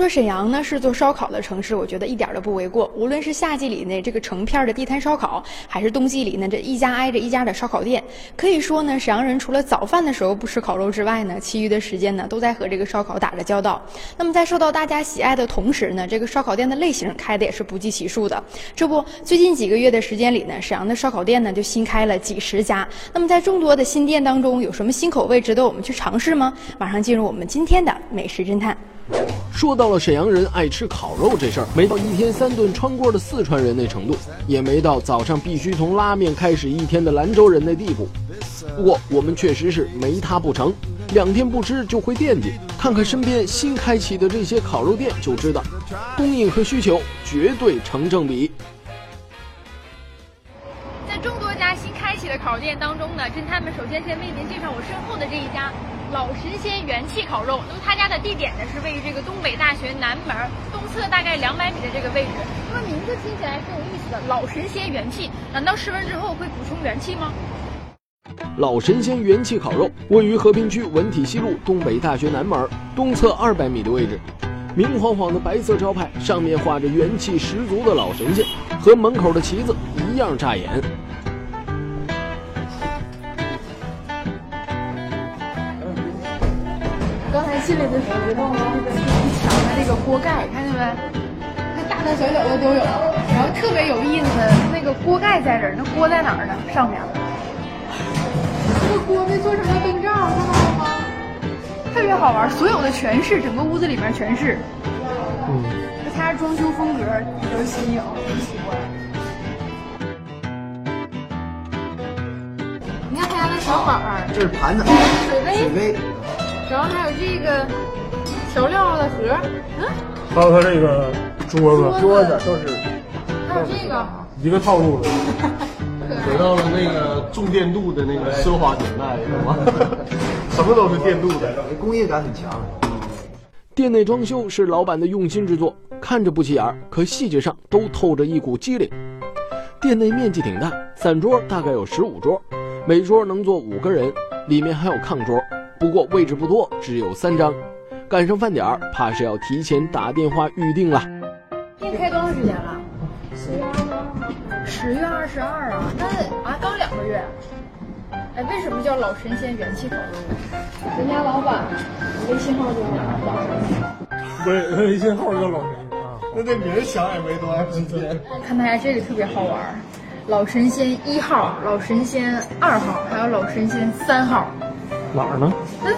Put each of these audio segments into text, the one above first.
说沈阳呢是做烧烤的城市，我觉得一点都不为过。无论是夏季里呢这个成片的地摊烧烤，还是冬季里呢这一家挨着一家的烧烤店，可以说呢沈阳人除了早饭的时候不吃烤肉之外呢，其余的时间呢都在和这个烧烤打着交道。那么在受到大家喜爱的同时呢，这个烧烤店的类型开的也是不计其数的。这不，最近几个月的时间里呢，沈阳的烧烤店呢就新开了几十家。那么在众多的新店当中，有什么新口味值得我们去尝试吗？马上进入我们今天的美食侦探。说到了沈阳人爱吃烤肉这事儿，没到一天三顿穿锅的四川人那程度，也没到早上必须从拉面开始一天的兰州人那地步。不过我们确实是没它不成，两天不吃就会惦记。看看身边新开启的这些烤肉店就知道，供应和需求绝对成正比。在众多家新开启的烤肉店当中呢，侦探们首先先为您介绍我身后的这一家。老神仙元气烤肉，那么他家的地点呢是位于这个东北大学南门东侧大概两百米的这个位置。那么名字听起来挺有意思的，老神仙元气，难道吃完之后会补充元气吗？老神仙元气烤肉位于和平区文体西路东北大学南门东侧二百米的位置，明晃晃的白色招牌上面画着元气十足的老神仙，和门口的旗子一样扎眼。进来的时候，这个一墙的这个锅盖，看见没？那大大小小的都有。然后特别有意思的，那个锅盖在这儿，那锅在哪儿呢？上面。这个锅被做成了灯罩，看到了吗？特别好玩，所有的全是，整个屋子里面全是。嗯。这他家装修风格比较新颖，很喜欢。你看他家那小板儿。这是盘子。水杯。水杯。然后还有这个调料的盒，嗯，还有它这个桌子，桌子都是，还有这个一个套路的，得到了那个重电镀的那个奢华年代？什么都是电镀的，工业感很强。店内装修是老板的用心之作，看着不起眼儿，可细节上都透着一股机灵。店内面积挺大，散桌大概有十五桌，每桌能坐五个人，里面还有炕桌。不过位置不多，只有三张，赶上饭点儿，怕是要提前打电话预定了。店开多长时间了？十月二十月二十二啊，那啊刚两个月。哎，为什么叫老神仙元气烤肉呢？人家老板微信号就是老神仙。微微信号叫老神仙啊，那这名想也没多长时间。看大家这个特别好玩，老神仙一号、老神仙二号，还有老神仙三号。哪儿呢？嗯，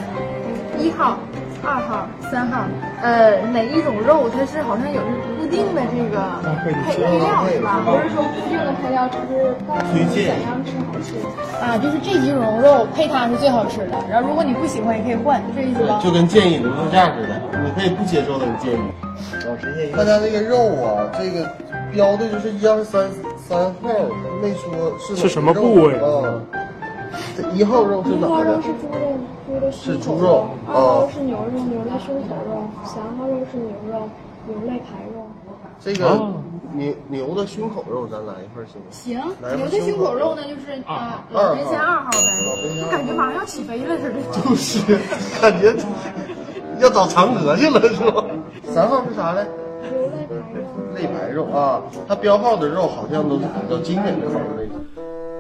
一号、二号、三号，呃，哪一种肉它是好像有固定的这个配配料是吧？不是说固定的配料，就是推荐怎样吃好吃啊，就是这几种肉配它是最好吃的。然后如果你不喜欢，也可以换，这意思吧？就跟建议零售价似的，你可以不接受的建议。老师建议，他家那个肉啊，这个标的就是一二三三号，没说是是什么部位啊？这一号肉是哪的？是猪肉，猪的是猪肉。二号是牛肉，牛的胸口肉。三号肉是牛肉，牛肋排肉。这个牛牛的胸口肉，咱来一份行吗？行，牛的胸口肉呢，就是啊，老神仙二号呗。我感觉马上要起飞了似的。就是，感觉要找嫦娥去了是吧？三号是啥嘞？牛肋排肉。肋排肉啊，它标号的肉好像都是比较经典的烤肉类。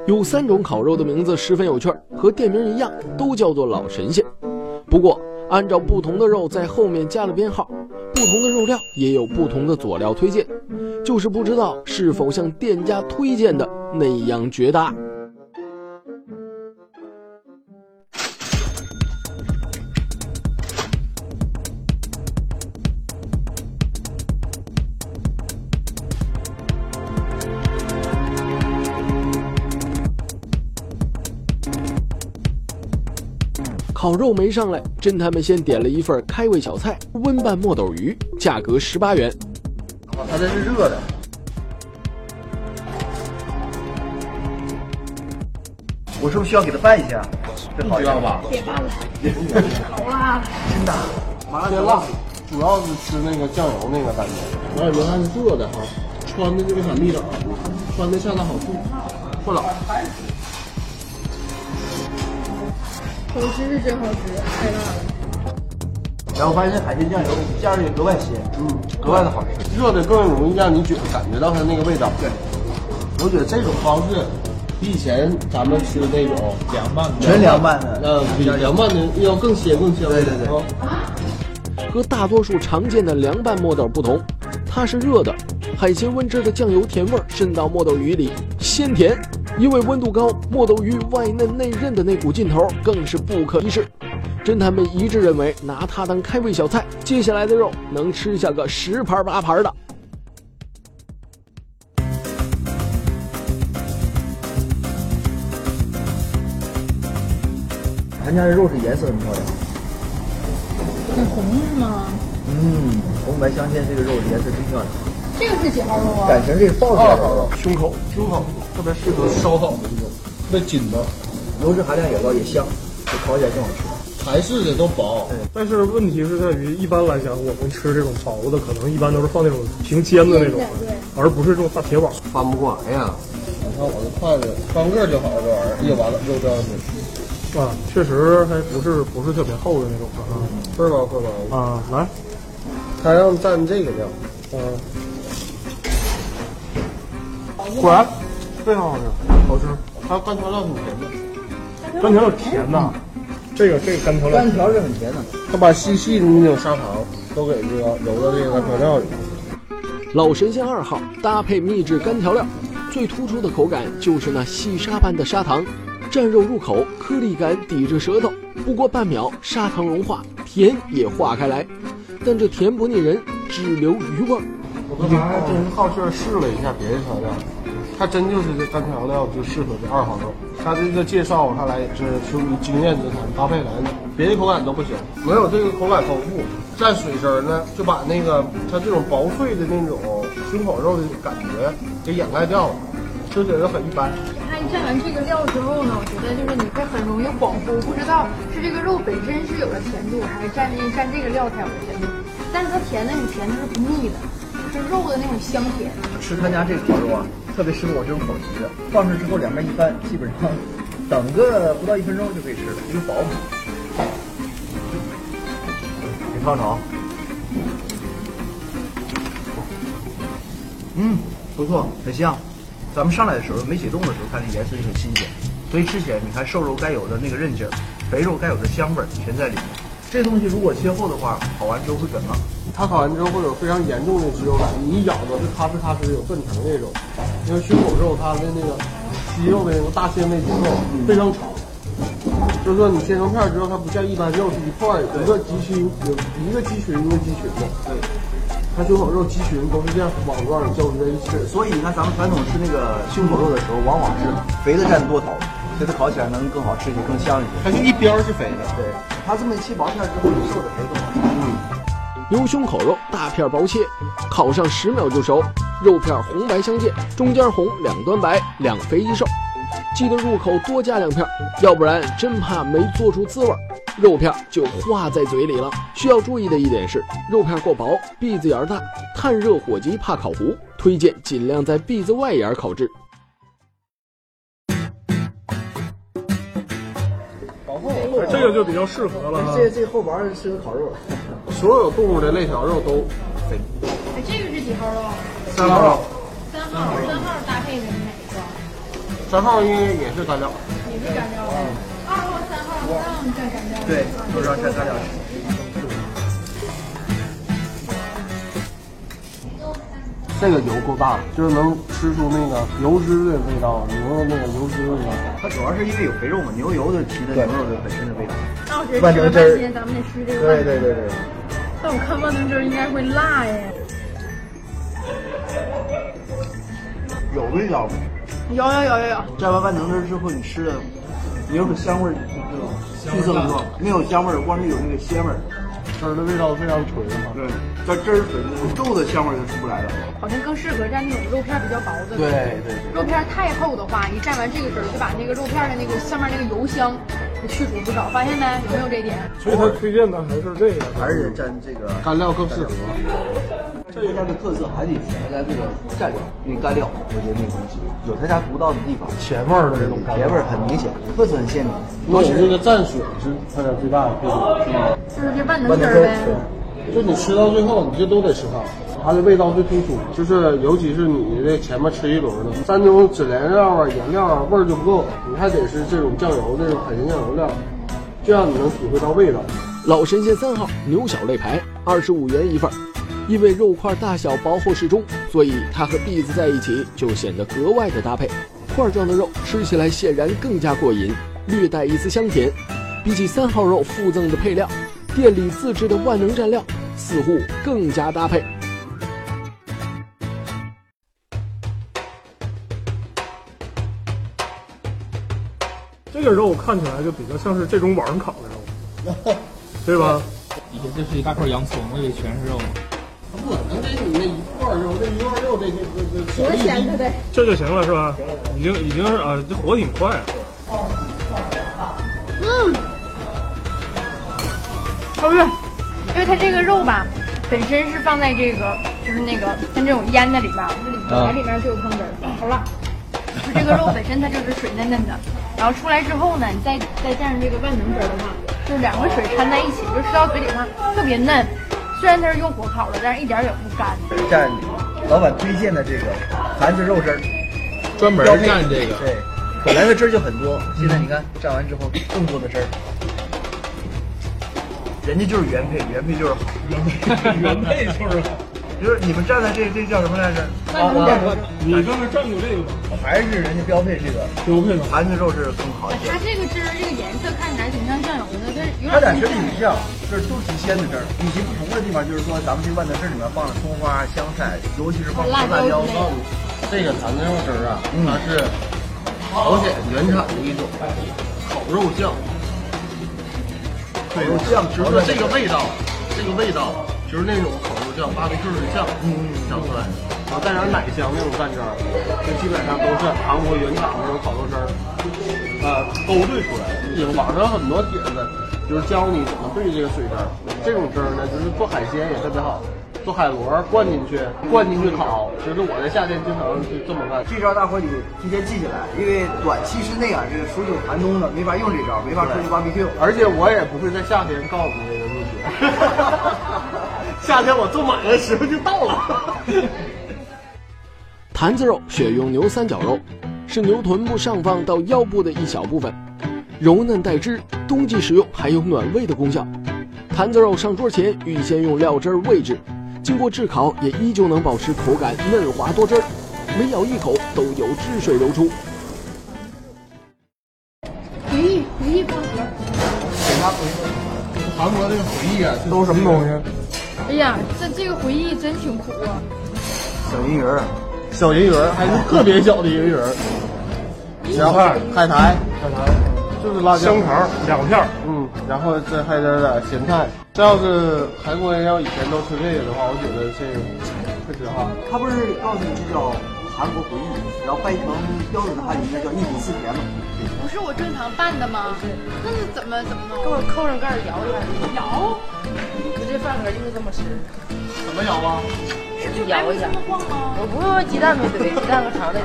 有三种烤肉的名字十分有趣，和店名一样，都叫做老神仙。不过，按照不同的肉在后面加了编号，不同的肉料也有不同的佐料推荐，就是不知道是否像店家推荐的那样绝搭。烤肉没上来，侦探们先点了一份开胃小菜——温拌墨斗鱼，价格十八元。它这是热的。我是不是需要给它拌一下？这好要吧？别拌了。好辣，真的。麻辣鲜辣，主要是吃那个酱油那个感觉。而且它是热的哈，穿的这个小蜜枣，穿的恰到好处，不老。好吃是真好吃，太辣了。然后发现这海鲜酱油酱儿也格外鲜，嗯，格外的好吃。热的更容易让你觉感觉到它那个味道。对，我觉得这种方式比以前咱们吃的那种凉拌的、纯凉拌的呃，比凉拌的要更鲜更香。对对对啊和大多数常见的凉拌墨豆不同，它是热的，海鲜温汁的酱油甜味渗到墨豆鱼里，鲜甜。因为温度高，墨斗鱼外嫩内韧的那股劲头更是不可一世。侦探们一致认为，拿它当开胃小菜，接下来的肉能吃下个十盘八盘的。咱家的肉是颜色很漂亮，很红是吗？嗯，红白相间，这个肉颜色真漂亮。这个是几号肉啊？感情这个爆出来的肉，胸口胸口特别适合烧烤的这种，特别紧的，油脂含量也高，也香，这烤起来更好吃。台式的都薄。但是问题是在于，一般来讲，我们吃这种薄的，可能一般都是放那种平煎的那种，而不是这种大铁网。翻不过来呀！你看我这筷子翻个就好，这玩意儿，一完了肉掉下去。啊，确实还不是不是特别厚的那种啊倍儿薄倍儿薄。啊，来，他让蘸这个料，嗯，果然非常好吃，好吃。它干调料挺甜的，干调料甜呐，这个这个干调料干条是很甜的，它把细细的那种砂糖都给这个揉到这个干调料里。老神仙二号搭配秘制干调料，最突出的口感就是那细沙般的砂糖，蘸肉入口，颗粒感抵着舌头，不过半秒，砂糖融化，甜也化开来。但这甜不腻人，只留余味儿。我刚才还真是好奇试了一下别的调料，它真就是这干调料就适合这二号肉。它这个介绍我看来也是出于经验之谈搭配来的，别的口感都不行，没有这个口感丰富。蘸水汁儿呢，就把那个它这种薄脆的那种胸口肉的感觉给掩盖掉了，就觉得很一般。它一蘸完这个料之后呢，我觉得就是你会很容易恍惚，不知道是这个肉本身是有了甜度，还是蘸这蘸这个料才有了甜度。但是它甜的，你甜的是不腻的，就肉的那种香甜。吃他家这烤肉啊，特别适合我这种口急的。放上之后两边一翻，基本上等个不到一分钟就可以吃了，因为薄嘛。给烫炒。嗯，不错，很香。咱们上来的时候没解冻的时候，看这颜色就很新鲜，所以吃起来你看瘦肉该有的那个韧劲儿，肥肉该有的香味儿全在里面。这东西如果切厚的话，烤完之后会梗啊。它烤完之后会有非常严重的肌肉感，你一咬着是踏实踏实有断层那种。因为胸口肉它的那个肌肉的那个大纤维结构非常长，就是说你切成片儿之后，它不像一般肉是一块儿一个肌群有一个肌群一个肌群的，对，它胸口肉肌群都是这样网状交织在一起。所以你看咱们传统吃那个胸口肉的时候，往往是肥的占多头，所以它烤起来能更好吃一些，更香一些。它就一边儿是肥的，对，它这么一切薄片之后，你瘦的肥更好吃。牛胸口肉大片薄切，烤上十秒就熟，肉片红白相间，中间红，两端白，两肥一瘦。记得入口多加两片，要不然真怕没做出滋味儿，肉片就化在嘴里了。需要注意的一点是，肉片过薄，篦子眼儿大，炭热火急怕烤糊，推荐尽量在篦子外沿儿烤制。这个就比较适合了哈。这这后薄儿适合烤肉。所有动物的肋条肉都肥。哎，这个是几号肉？三号肉，三号，三号搭配的是哪个？三号应该也是干料。也是干料。二号、三号不让蘸干料。对，都让蘸干料吃。这个油够大，就是能吃出那个油脂的味道，牛的那个油脂的味道。它主要是因为有肥肉嘛，牛油的提的牛肉的本身的味道。那我觉得吃了半天，咱们得吃这个。对对对对。但我看万能汁应该会辣耶。有味道吗。有有有有有。蘸完万能汁之后，你吃的有种香味儿，这种绿色的状，没有香味儿，光是有那个鲜味儿。汁儿的味道非常纯哈。对，它汁儿纯，肉的香味就出不来了。好像更适合蘸那种肉片比较薄的。对对。肉片太厚的话，你蘸完这个汁儿，就把那个肉片的那个上面那个油香去除不少，发现没？有没有这一点？所以他推荐的还是这个，还是蘸这个干料更适合。而且他家的特色还得是他家这个蘸料，因为干料，我觉得那个东西有他家独到的地方，甜味儿的这种甜味儿很明显，特色很鲜明。我觉得这个蘸水是他家最大的特点，就是这万能汁儿呗。就你吃到最后，你就都得吃它，它的味道最突出。就是尤其是你这前面吃一轮的，三种孜然料啊、颜料啊，味儿就不够，你还得是这种酱油这种海鲜酱油料，这样你能体会到味道。老神仙三号牛小肋排，二十五元一份。因为肉块大小薄厚适中，所以它和篦子在一起就显得格外的搭配。块状的肉吃起来显然更加过瘾，略带一丝香甜。比起三号肉附赠的配料，店里自制的万能蘸料似乎更加搭配。这个肉看起来就比较像是这种网上烤的肉，对吧？底下这是一大块洋葱，我以为全是肉呢。不可能，这你那一块肉，这一块肉，这这这多咸的呗。这就行了是吧？已经已经是啊，这活挺快。嗯，好吃，因为它这个肉吧，本身是放在这个就是那个像这种腌的里边，这里本来里面就有汤汁儿，好辣。就这个肉本身它就是水嫩嫩的，然后出来之后呢，你再再蘸上这个万能汁儿的话，就两个水掺在一起，就吃到嘴里上特别嫩。虽然它是用火烤的，但是一点儿也不干。蘸老板推荐的这个坛子肉汁儿，专门蘸这个。对，本来的汁儿就很多，现在你看蘸完之后更多的汁儿。人家就是原配，原配就是好，原配原配就是好。就是你们站的这这叫什么来着？啊，你刚才站过这个吗？还是人家标配这个标配的。坛子肉是更好一些。它这个汁儿，这个颜色看起来挺像酱油的，它有它俩点像其实挺像，这都是鲜的汁儿。以及不同的地方就是说，咱们这万能汁儿里面放了葱花、香菜，尤其是放辣辣椒。这个坛子肉汁儿啊，它是朝鲜原产的一种烤肉酱，烤肉酱就是这个味道，这个味道就是那种烤肉酱、巴比 Q 的酱，嗯嗯，整出来，然后带点奶香那种蘸汁儿，这基本上都是韩国原产的那种烤肉汁儿，呃，勾兑出来的。有网上很多帖子，就是教你怎么兑这个水汁儿。这种汁儿呢，就是做海鲜也特别好，做海螺灌进去，灌进去烤。就是我在夏天经常就这么干。这招大伙你提前记起来，因为短期之内啊，这个数九寒冬的没法用这招，没法出去 barbecue。而且我也不会在夏天告诉你这个秘诀，夏天我做买的时候就到了。坛子肉选用牛三角肉，是牛臀部上方到腰部的一小部分，柔嫩带汁，冬季食用还有暖胃的功效。坛子肉上桌前预先用料汁儿煨制，经过炙烤也依旧能保持口感嫩滑多汁儿，每咬一口都有汁水流出。回忆回忆饭盒。给他回忆韩国这个回忆啊，都什么东西？哎呀，这这个回忆真挺苦啊！小银鱼儿，小银鱼儿，还是特别小的银鱼儿，香菜、海苔，海苔、就是辣椒香肠两片儿。嗯，然后这还有点点咸菜。这要是韩国人要以前都吃这个的话，我觉得这个确实哈。他不是告诉你这叫韩国回忆，然后翻译成标准的汉语应该叫忆苦思甜吗？不是我正常拌的吗？那是怎么怎么弄？给我扣上盖儿摇一下，摇，我这饭盒就是这么吃，怎么咬啊？就摇一下。我不用鸡蛋没怼，鸡蛋和肠得怼。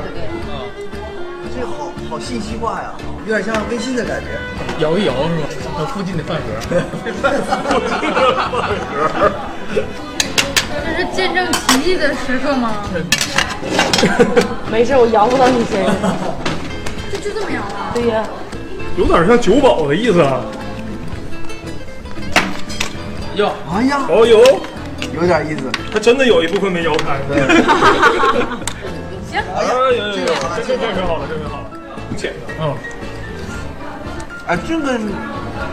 这个好好信息化呀，有点像微信的感觉。摇一摇是吧？那附近的饭盒。这是见证奇迹的时刻吗？没事，我摇不到你身上。这就这么摇啊？对呀，有点像酒保的意思啊。哟，哎呀，哦有，有点意思。它真的有一部分没摇开。行，哎呀有有有，这这这个好了，这个好了，挺简单嗯。哎，这跟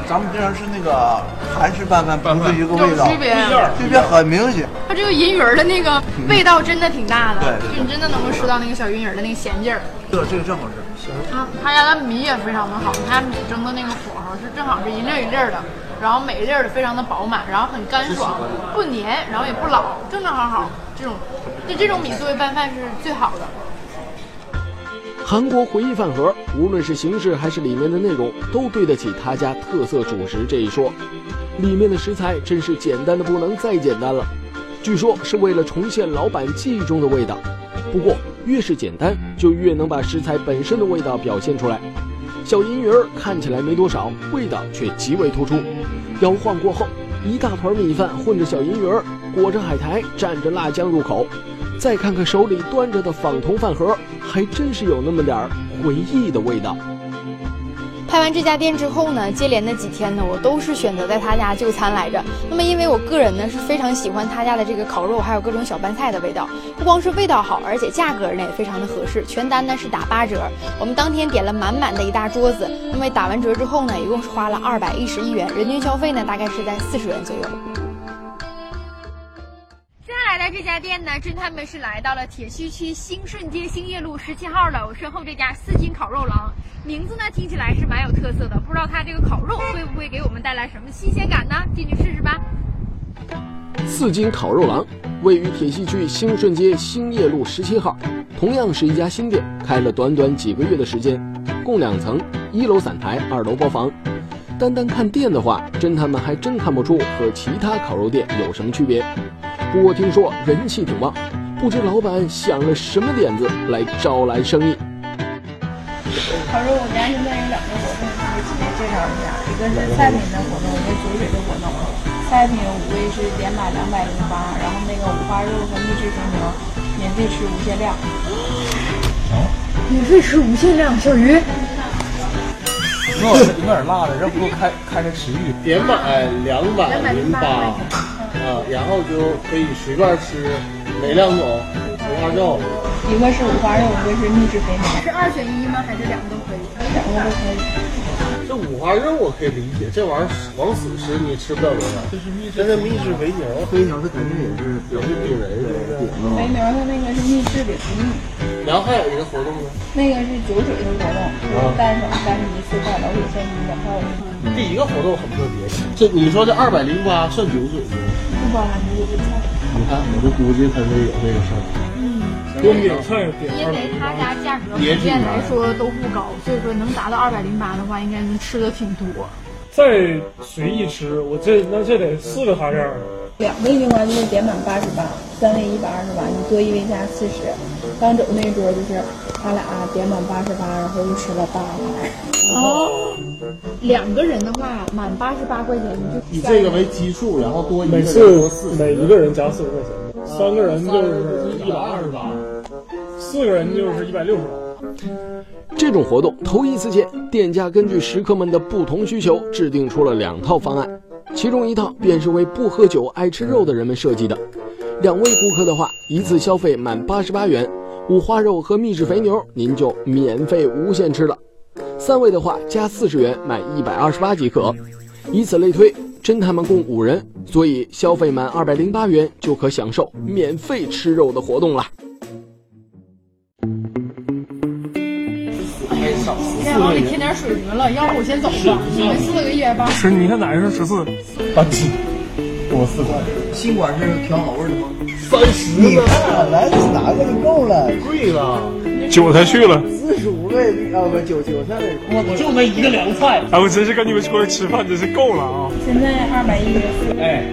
咱们经常吃那个韩式拌饭不是一个味道，有区别。区别很明显。它这个银鱼儿的那个味道真的挺大的，对对对就你真的能够吃到那个小银鱼儿的那个咸劲儿。这个这个正好吃。他他家的米也非常的好，他家米蒸的那个火候是正好是一粒儿一粒儿的，然后每一粒儿的非常的饱满，然后很干爽，不粘，然后也不老，正正好好。这种就这种米作为拌饭是最好的。韩国回忆饭盒，无论是形式还是里面的内容，都对得起他家特色主食这一说。里面的食材真是简单的不能再简单了，据说是为了重现老板记忆中的味道。不过越是简单，就越能把食材本身的味道表现出来。小银鱼儿看起来没多少，味道却极为突出。摇晃过后，一大团米饭混着小银鱼儿，裹着海苔，蘸着辣酱入口。再看看手里端着的仿铜饭盒，还真是有那么点儿回忆的味道。开完这家店之后呢，接连的几天呢，我都是选择在他家就餐来着。那么，因为我个人呢是非常喜欢他家的这个烤肉，还有各种小拌菜的味道。不光是味道好，而且价格呢也非常的合适，全单呢是打八折。我们当天点了满满的一大桌子，那么打完折之后呢，一共是花了二百一十一元，人均消费呢大概是在四十元左右。来这家店呢，侦探们是来到了铁西区兴顺街兴业路十七号的我身后这家四金烤肉郎，名字呢听起来是蛮有特色的，不知道它这个烤肉会不会给我们带来什么新鲜感呢？进去试试吧。四金烤肉郎位于铁西区兴顺街兴业路十七号，同样是一家新店，开了短短几个月的时间，共两层，一楼散台，二楼包房。单单看店的话，侦探们还真看不出和其他烤肉店有什么区别。不过听说人气挺旺，不知老板想了什么点子来招揽生意。他说我家现在有两个活动，给姐姐介绍一下，一个是菜品的活动，一个酒水的活动。菜品五位是点满两百零八，然后那个五花肉和秘制肥牛免费吃无限量。免费吃无限量，小鱼。有有点辣的，要不开开开食欲，点满两百零八。啊，然后就可以随便吃哪两种五花肉？一个是五花肉，一个是秘制肥牛。是二选一吗？还是两个都可以？两个都可以。这五花肉我可以理解，这玩意儿往死吃你吃不了多少。这是秘制，这是秘制肥牛，肥牛它肯定也是比较顶人的。肥牛它那个是秘制的，不腻。然后还有一个活动呢，那个是酒水的活动，单手干皮四块，老铁现金两块五。第一个活动很特别，这你说这二百零八算酒水吗？不包含这个菜。你看，我就估计他是有这个事儿。嗯，光点菜点因为他家价格普遍来说都不高，所以说能达到二百零八的话，应该能吃的挺多。再随意吃，我这那这得四个哈件儿。两位的话就是点满八十八，三位一百二十八，你多一位加四十。刚走那桌就是他俩点满八十八，然后又吃了八盘。哦，两个人的话满八十八块钱，你就以这个为基数，然后多一个每次每一个人加四十块钱，三个人就是一百二十八，四个人就是一百六十八。这种活动头一次见，店家根据食客们的不同需求，制定出了两套方案。其中一套便是为不喝酒、爱吃肉的人们设计的。两位顾客的话，一次消费满八十八元，五花肉和秘制肥牛您就免费无限吃了。三位的话，加四十元满一百二十八即可。以此类推，侦探们共五人，所以消费满二百零八元就可享受免费吃肉的活动了。天，往里添点水得了，要不我先走吧。四个一百八。十，你看哪个是十四？八七，多四块。新馆是调好味的吗？三十。你看来哪个就够了？贵了，韭菜去了。四十五味啊不韭韭菜。我我就没一个凉菜。哎，我真是跟你们出来吃饭真是够了啊！现在二百一十四。哎，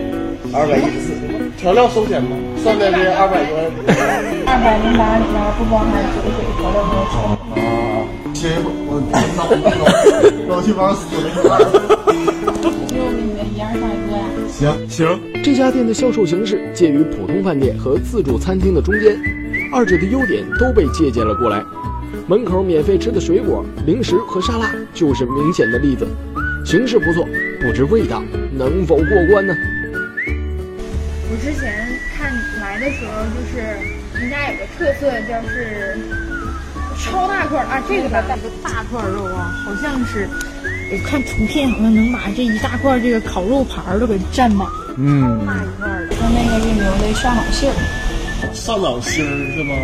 二百一十四。调料收钱吗？算在这二百多。二百零八里边不包含酒水、调料和车。啊，行，我走，我去玩死了。又你们一样上一个呀？行行。这家店的销售形式介于普通饭店和自助餐厅的中间，二者的优点都被借鉴了过来。门口免费吃的水果、零食和沙拉就是明显的例子。形式不错，不知味道能否过关呢？我之前看来的时候，就是人家有个特色，就是超大块啊，这个吧，这个大块肉啊，好像是我看图片好像能把这一大块这个烤肉盘都给占满，嗯，大一块的。那那个是牛的上脑心儿，上脑心儿是吗？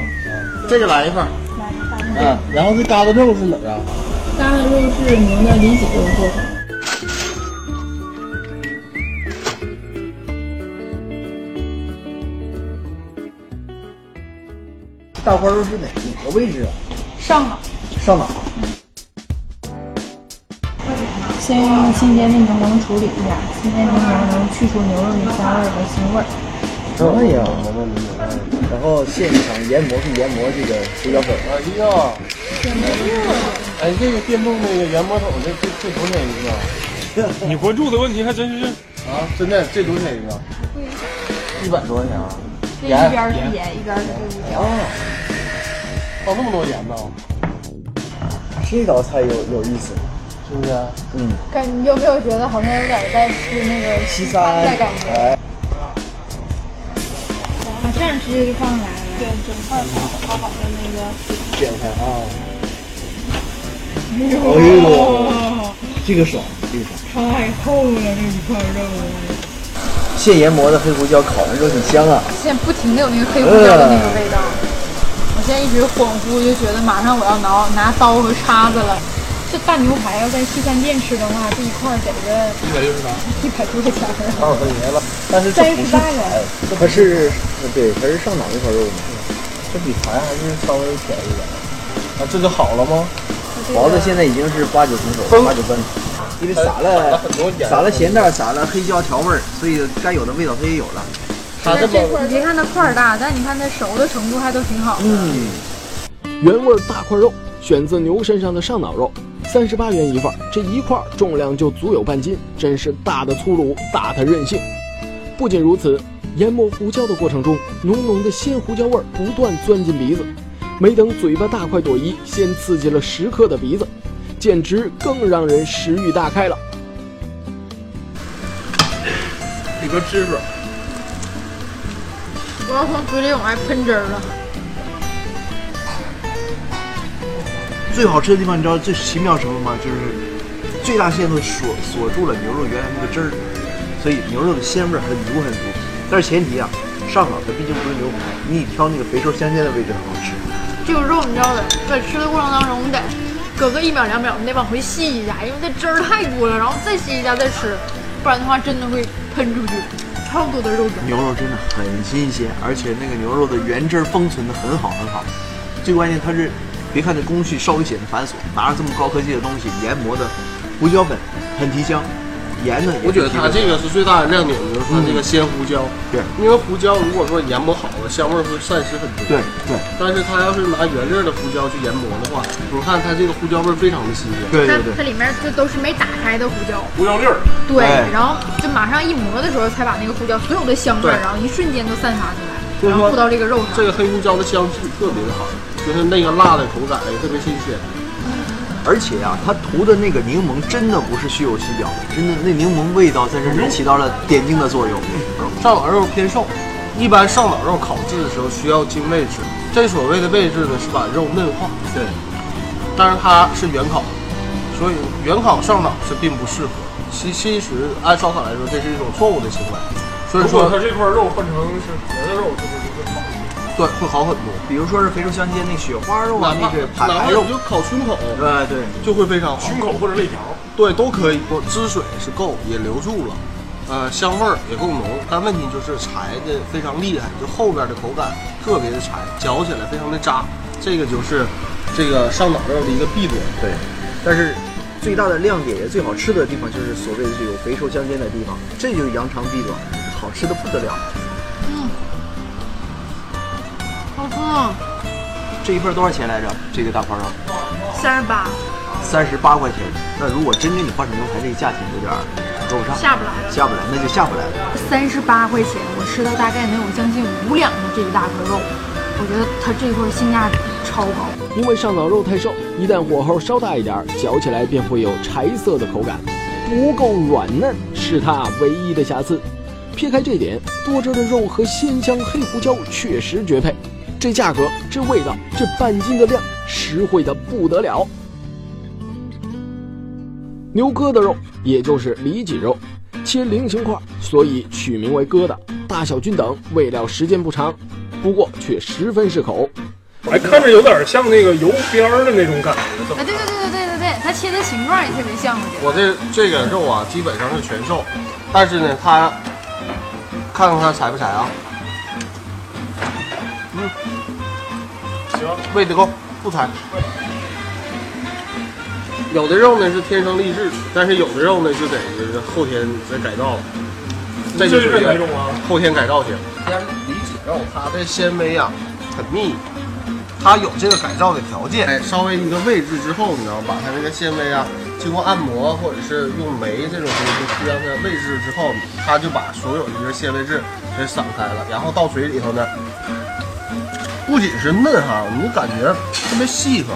这个来一份。来个大嗯，然后这疙瘩肉是哪儿啊？疙瘩肉是牛的里脊肉做的。大块肉是哪哪个位置啊？上脑。上脑。先用新鲜的柠檬处理一下，新鲜柠檬能去除牛肉的膻味和腥味儿。哎呀，然后现场研磨是研磨这个胡椒粉。哎呀，哎，这个电动那个研磨桶，这这这多少钱一个？你关注的问题还真是啊！真的，这多少钱一个？一百多块钱啊！这一边是盐，一边是黑胡椒。放那么多盐呢？这道菜有有意思，是不是？嗯。感你有没有觉得好像有点在吃那个西餐的感觉？哎。把这样直接就放上来了。对，整块烤好好的那个。点开啊！哎呦，这个爽，这个爽。太厚了这一块肉。现研磨的黑胡椒烤完之后挺香啊！现在不停的有那个黑胡椒的那个味道。我现在一直恍惚，就觉得马上我要拿拿刀和叉子了。这大牛排要在西餐店吃的话，这一块得个一百六十八，一百多块钱。二十块钱了，但是三十八元。它是，对，它是上档一块肉嘛，这比排还是稍微便宜点。啊，这就好了吗？包子现在已经是八九成熟，八九分，因为撒了撒了咸蛋，撒了黑椒调味儿，所以该有的味道它也有了。它这块你别看它块儿大，但你看它熟的程度还都挺好的。嗯，原味大块肉，选自牛身上的上脑肉，三十八元一份，这一块重量就足有半斤，真是大的粗鲁，大的任性。不仅如此，研磨胡椒的过程中，浓浓的鲜胡椒味不断钻进鼻子，没等嘴巴大快朵颐，先刺激了食客的鼻子，简直更让人食欲大开了。里边汁水。我要从嘴里往外喷汁儿了。最好吃的地方，你知道最奇妙什么吗？就是最大限度锁锁住了牛肉原来那个汁儿，所以牛肉的鲜味很足很足。但是前提啊，上脑它毕竟不是牛排，你得挑那个肥瘦相间的位置很好吃。这个肉你知道的，在吃的过程当中，你得隔个一秒两秒，你得往回吸一下，因为这汁儿太多了，然后再吸一下再吃，不然的话真的会喷出去。超多的肉汁，牛肉真的很新鲜，而且那个牛肉的原汁封存的很好很好。最关键它是，别看这工序稍微显得繁琐，拿着这么高科技的东西研磨的胡椒粉很提香，盐呢，我觉得它这个是最大的亮点，就是它这个鲜胡椒。对，因为胡椒如果说研磨好了，香味会散失很多。对对。但是它要是拿原粒的胡椒去研磨的话，你看它这个胡椒味非常的新鲜。对对对。它里面这都是没打开的胡椒。胡椒粒儿。对，然后就马上一磨的时候，才把那个胡椒所有的香味，然后一瞬间都散发出来，然后铺到这个肉上。这个黑胡椒的香气特别的好，就是那个辣的口感也特别新鲜。而且啊，它涂的那个柠檬真的不是虚有其表，真的那柠檬味道在这里起到了点睛的作用。上脑肉偏瘦，一般上脑肉烤制的时候需要精位置，这所谓的位置呢是把肉嫩化。对，但是它是原烤，所以原烤上脑是并不适合。其其实按烧烤来说，这是一种错误的行为。所以说，它这块肉换成是别的肉，对，会好很多。比如说是肥瘦相间那雪花肉啊，那个排排肉，就烤胸口，对对，就会非常好。胸口或者肋条，对，都可以。不，汁水是够，也留住了，呃，香味儿也够浓。但问题就是柴的非常厉害，就后边的口感特别的柴，嚼起来非常的渣。这个就是这个上脑肉的一个弊端。对，但是。最大的亮点也最好吃的地方，就是所谓的有肥瘦相间的地方，这就是扬长避短，好吃的不得了。好吃。这一份多少钱来着？这个大块肉？三十八。三十八块钱。那如果真给你换成牛排，这个价钱有点够不上。下不来。下不来，那就下不来了。三十八块钱，我吃了大概能有将近五两的这一大块肉，我觉得它这块性价比超高。因为上脑肉太瘦，一旦火候稍大一点，嚼起来便会有柴色的口感，不够软嫩是它唯一的瑕疵。撇开这点，多汁的肉和鲜香黑胡椒确实绝配。这价格，这味道，这半斤的量，实惠的不得了。牛疙瘩肉，也就是里脊肉，切菱形块，所以取名为疙瘩，大小均等，喂料时间不长，不过却十分适口。哎，看着有点像那个油边儿的那种感觉。啊，对对对对对对对，它切的形状也特别像。我这这个肉啊，基本上是全瘦，但是呢，它看看它柴不柴啊？嗯，行，喂得够，不柴。有的肉呢是天生丽质，但是有的肉呢就得就是后天再改造了。这就是哪种啊？后天改造型。先里脊肉，它的纤维啊很密，它有这个改造的条件。哎，稍微一个位置之后，你知道，把它那个纤维啊，经过按摩或者是用酶这种东西让它位置之后，它就把所有的这个纤维质给散开了，然后到嘴里头呢，不仅是嫩哈，你感觉特别细合。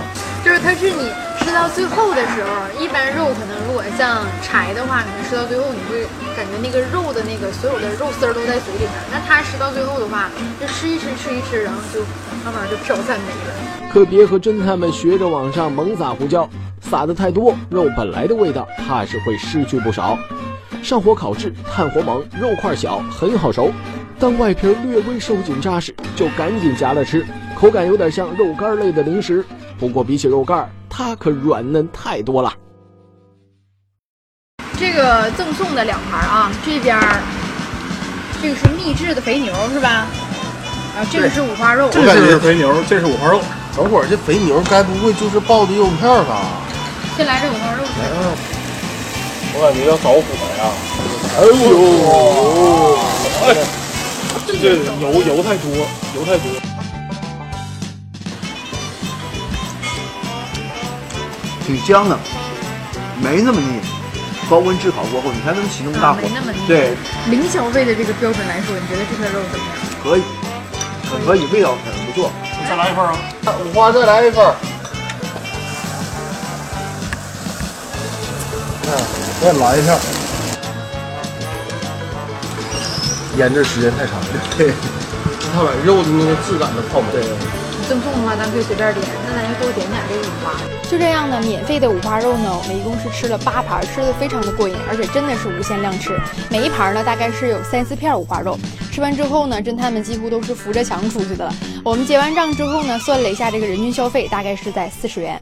就是它是你吃到最后的时候，一般肉可能如果像柴的话，可能吃到最后你会感觉那个肉的那个所有的肉丝儿都在嘴里面。那它吃到最后的话，就吃一吃吃一吃，然后就慢慢就飘散没了。可别和侦探们学着往上猛撒胡椒，撒的太多，肉本来的味道怕是会失去不少。上火烤制，炭火猛，肉块小，很好熟，但外皮略微收紧扎实，就赶紧夹了吃。口感有点像肉干类的零食。不过比起肉干，它可软嫩太多了。这个赠送的两盘啊，这边这个是秘制的肥牛是吧？啊这个是五花肉，这是肥牛，这是五花肉。等会儿这肥牛该不会就是爆的肉片吧？先来这五花肉。我感觉要着火呀！哎呦，哎，这油油太多，油太多。挺香的，没那么腻。高温炙烤过后，你才能起那么大火，没那么腻。对，零消费的这个标准来说，你觉得这块肉怎么样？可以，很可以，味道很不错。再来一份啊！五花再来一份。嗯，再来一下。腌制时间太长了，对，它把肉的那个质感都泡没了。赠送的话，咱可以随便点，那咱就多点点这个五花。就这样呢，免费的五花肉呢，我们一共是吃了八盘，吃的非常的过瘾，而且真的是无限量吃。每一盘呢，大概是有三四片五花肉。吃完之后呢，侦探们几乎都是扶着墙出去的了。我们结完账之后呢，算了一下这个人均消费，大概是在四十元。